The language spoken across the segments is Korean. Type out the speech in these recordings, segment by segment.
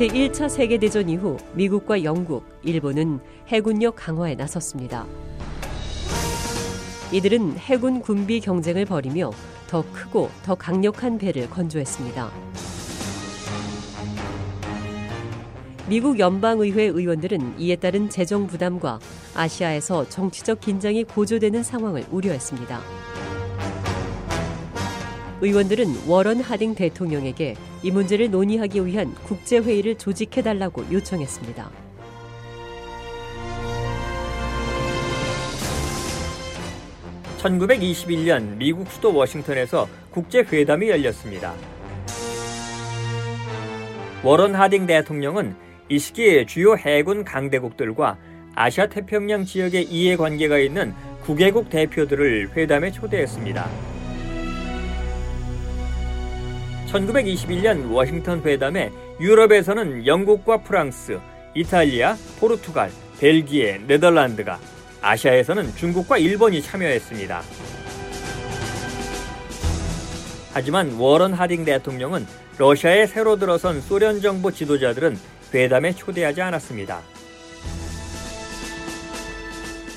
제1차 세계대전 이후 미국과 영국, 일본은 해군력 강화에 나섰습니다. 이들은 해군 군비 경쟁을 벌이며 더 크고 더 강력한 배를 건조했습니다. 미국 연방의회 의원들은 이에 따른 재정 부담과 아시아에서 정치적 긴장이 고조되는 상황을 우려했습니다. 의원들은 워런 하딩 대통령에게 이 문제를 논의하기 위한 국제회의를 조직해달라고 요청했습니다. (1921년) 미국 수도 워싱턴에서 국제회담이 열렸습니다. 워런 하딩 대통령은 이 시기에 주요 해군 강대국들과 아시아 태평양 지역의 이해관계가 있는 9개국 대표들을 회담에 초대했습니다. 1921년 워싱턴 회담에 유럽에서는 영국과 프랑스, 이탈리아, 포르투갈, 벨기에, 네덜란드가, 아시아에서는 중국과 일본이 참여했습니다. 하지만 워런 하딩 대통령은 러시아에 새로 들어선 소련 정부 지도자들은 회담에 초대하지 않았습니다.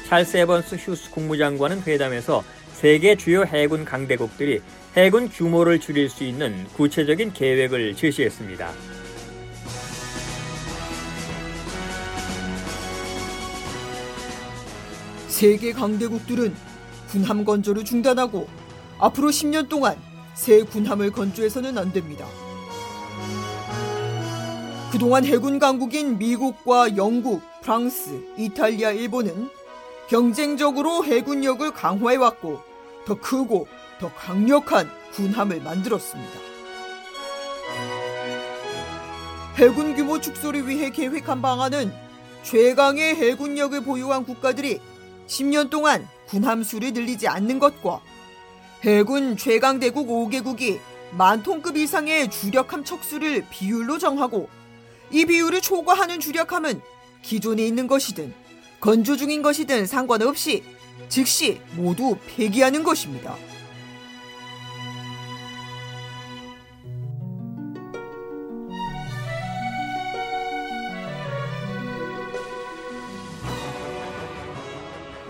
찰스 에번스 휴스 국무장관은 회담에서 세계 주요 해군 강대국들이 해군 규모를 줄일 수 있는 구체적인 계획을 제시했습니다. 세계 강대국들은 군함 건조를 중단하고 앞으로 10년 동안 새 군함을 건조해서는 안 됩니다. 그동안 해군 강국인 미국과 영국, 프랑스, 이탈리아, 일본은 경쟁적으로 해군력을 강화해왔고 더 크고 더 강력한 군함을 만들었습니다. 해군 규모 축소를 위해 계획한 방안은 최강의 해군력을 보유한 국가들이 10년 동안 군함 수를 늘리지 않는 것과 해군 최강 대국 5개국이 만 톤급 이상의 주력함 척수를 비율로 정하고 이 비율을 초과하는 주력함은 기존에 있는 것이든 건조 중인 것이든 상관없이 즉시 모두 폐기하는 것입니다.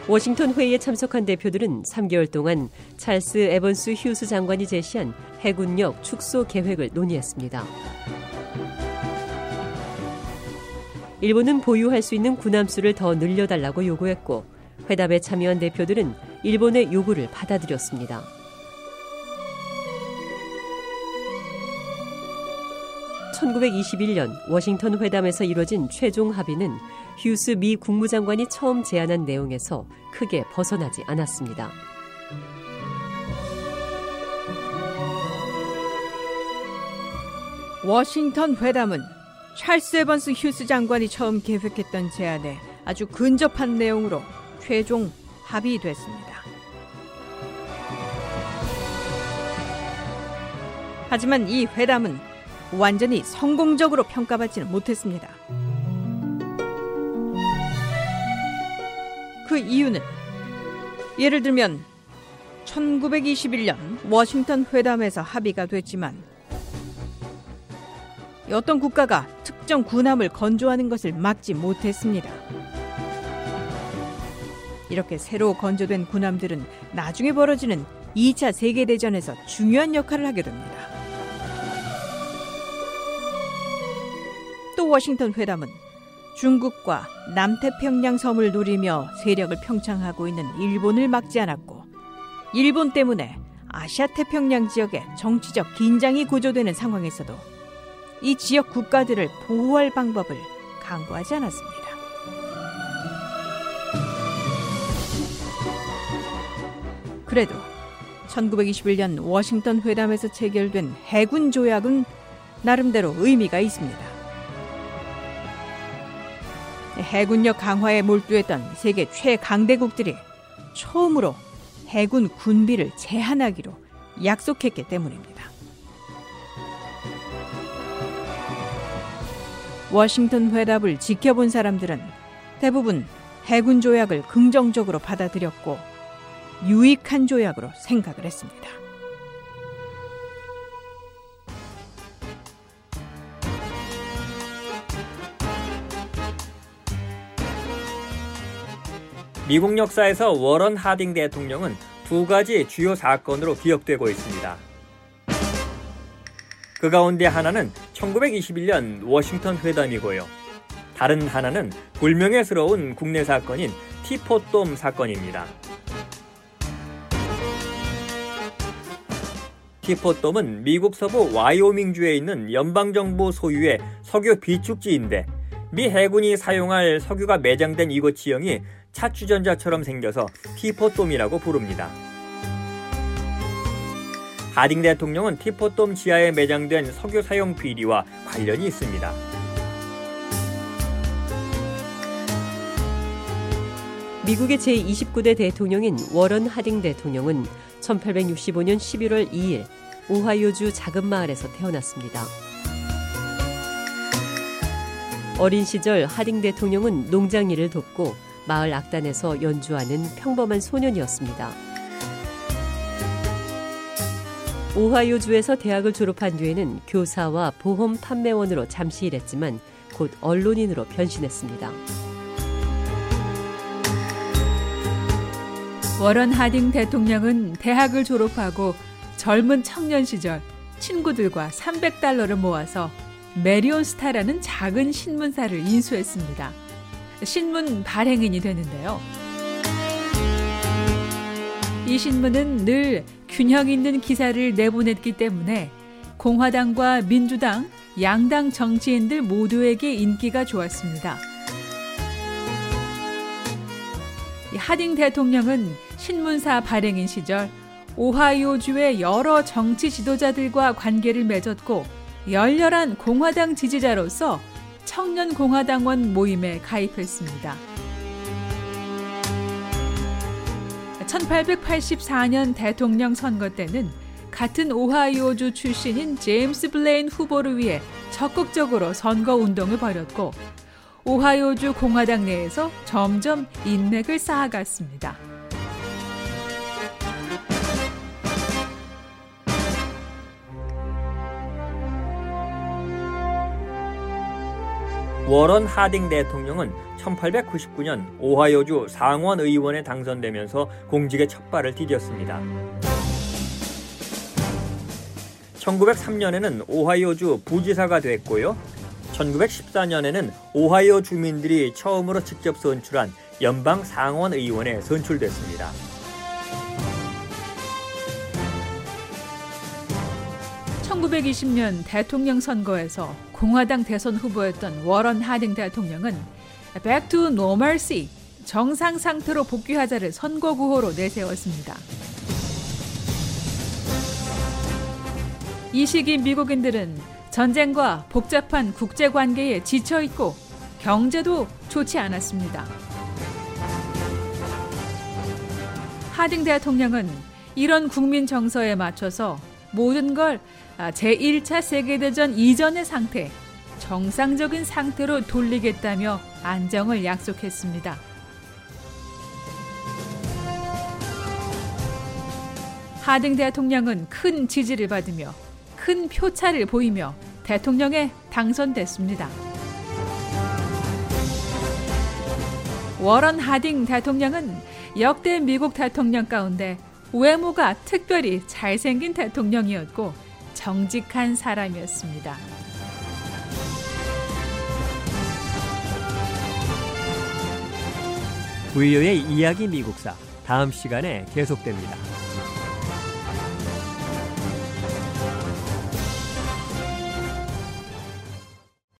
워싱턴 회의에 참석한 대표들은 3개월 동안 찰스 에번스 휴스 장관이 제시한 해군력 축소 계획을 논의했습니다. 일본은 보유할 수 있는 군함수를 더 늘려달라고 요구했고 회담에 참여한 대표들은 일본의 요구를 받아들였습니다. 1921년 워싱턴 회담에서 이뤄진 최종 합의는 휴스 미 국무장관이 처음 제안한 내용에서 크게 벗어나지 않았습니다. 워싱턴 회담은 찰스 에번스 휴스 장관이 처음 계획했던 제안에 아주 근접한 내용으로 최종 합의됐습니다. 하지만 이 회담은 완전히 성공적으로 평가받지는 못했습니다. 그 이유는 예를 들면 1921년 워싱턴 회담에서 합의가 됐지만 어떤 국가가 특정 군함을 건조하는 것을 막지 못했습니다. 이렇게 새로 건조된 군함들은 나중에 벌어지는 2차 세계대전에서 중요한 역할을 하게 됩니다. 또 워싱턴 회담은 중국과 남태평양 섬을 노리며 세력을 평창하고 있는 일본을 막지 않았고 일본 때문에 아시아 태평양 지역에 정치적 긴장이 고조되는 상황에서도 이 지역 국가들을 보호할 방법을 강구하지 않았습니다. 그래도 1921년 워싱턴 회담에서 체결된 해군 조약은 나름대로 의미가 있습니다. 해군력 강화에 몰두했던 세계 최강대국들이 처음으로 해군 군비를 제한하기로 약속했기 때문입니다. 워싱턴 회담을 지켜본 사람들은 대부분 해군 조약을 긍정적으로 받아들였고 유익한 조약으로 생각을 했습니다. 미국 역사에서 워런 하딩 대통령은 두 가지 주요 사건으로 기억되고 있습니다. 그 가운데 하나는 1921년 워싱턴 회담이고요. 다른 하나는 불명예스러운 국내 사건인 티포돔 사건입니다. 티포돔은 미국 서부 와이오밍주에 있는 연방정부 소유의 석유 비축지인데 미 해군이 사용할 석유가 매장된 이곳 지형이 차추전자처럼 생겨서 티포돔이라고 부릅니다. 하딩 대통령은 티포돔 지하에 매장된 석유 사용 비리와 관련이 있습니다. 미국의 제29대 대통령인 워런 하딩 대통령은 1865년 11월 2일 오하이오주 작은 마을에서 태어났습니다. 어린 시절 하딩 대통령은 농장 일을 돕고 마을 악단에서 연주하는 평범한 소년이었습니다. 오하이오주에서 대학을 졸업한 뒤에는 교사와 보험 판매원으로 잠시 일했지만 곧 언론인으로 변신했습니다. 워런 하딩 대통령은 대학을 졸업하고 젊은 청년 시절 친구들과 300달러를 모아서 메리온 스타라는 작은 신문사를 인수했습니다. 신문 발행인이 되는데요. 이 신문은 늘 균형 있는 기사를 내보냈기 때문에 공화당과 민주당, 양당 정치인들 모두에게 인기가 좋았습니다. 하딩 대통령은 신문사 발행인 시절 오하이오주의 여러 정치 지도자들과 관계를 맺었고 열렬한 공화당 지지자로서 청년 공화당원 모임에 가입했습니다. 1884년 대통령 선거 때는 같은 오하이오주 출신인 제임스 블레인 후보를 위해 적극적으로 선거 운동을 벌였고 오하이오주 공화당 내에서 점점 인맥을 쌓아갔습니다. 워런 하딩 대통령은 1899년 오하이오주 상원 의원에 당선되면서 공직의 첫 발을 디뎠습니다. 1903년에는 오하이오주 부지사가 됐고요. 1914년에는 오하이오 주민들이 처음으로 직접 선출한 연방 상원 의원에 선출됐습니다. (1920년) 대통령 선거에서 공화당 대선 후보였던 워런 하딩 대통령은 Back to Normalcy 정상 상태로 복귀하자를 선거 구호로 내세웠습니다. 이 시기 미국인들은 전쟁과 복잡한 국제 관계에 지쳐 있고 경제도 좋지 않았습니다. 하딩 대통령은 이런 국민 정서에 맞춰서 모든 걸 제1차 세계대전 이전의 상태, 정상적인 상태로 돌리겠다며 안정을 약속했습니다. 하딩 대통령은 큰 지지를 받으며 큰 표차를 보이며 대통령에 당선됐습니다. 워런 하딩 대통령은 역대 미국 대통령 가운데 외모가 특별히 잘생긴 대통령이었고 정직한 사람이었습니다. 부유의 이야기 미국사 다음 시간에 계속됩니다.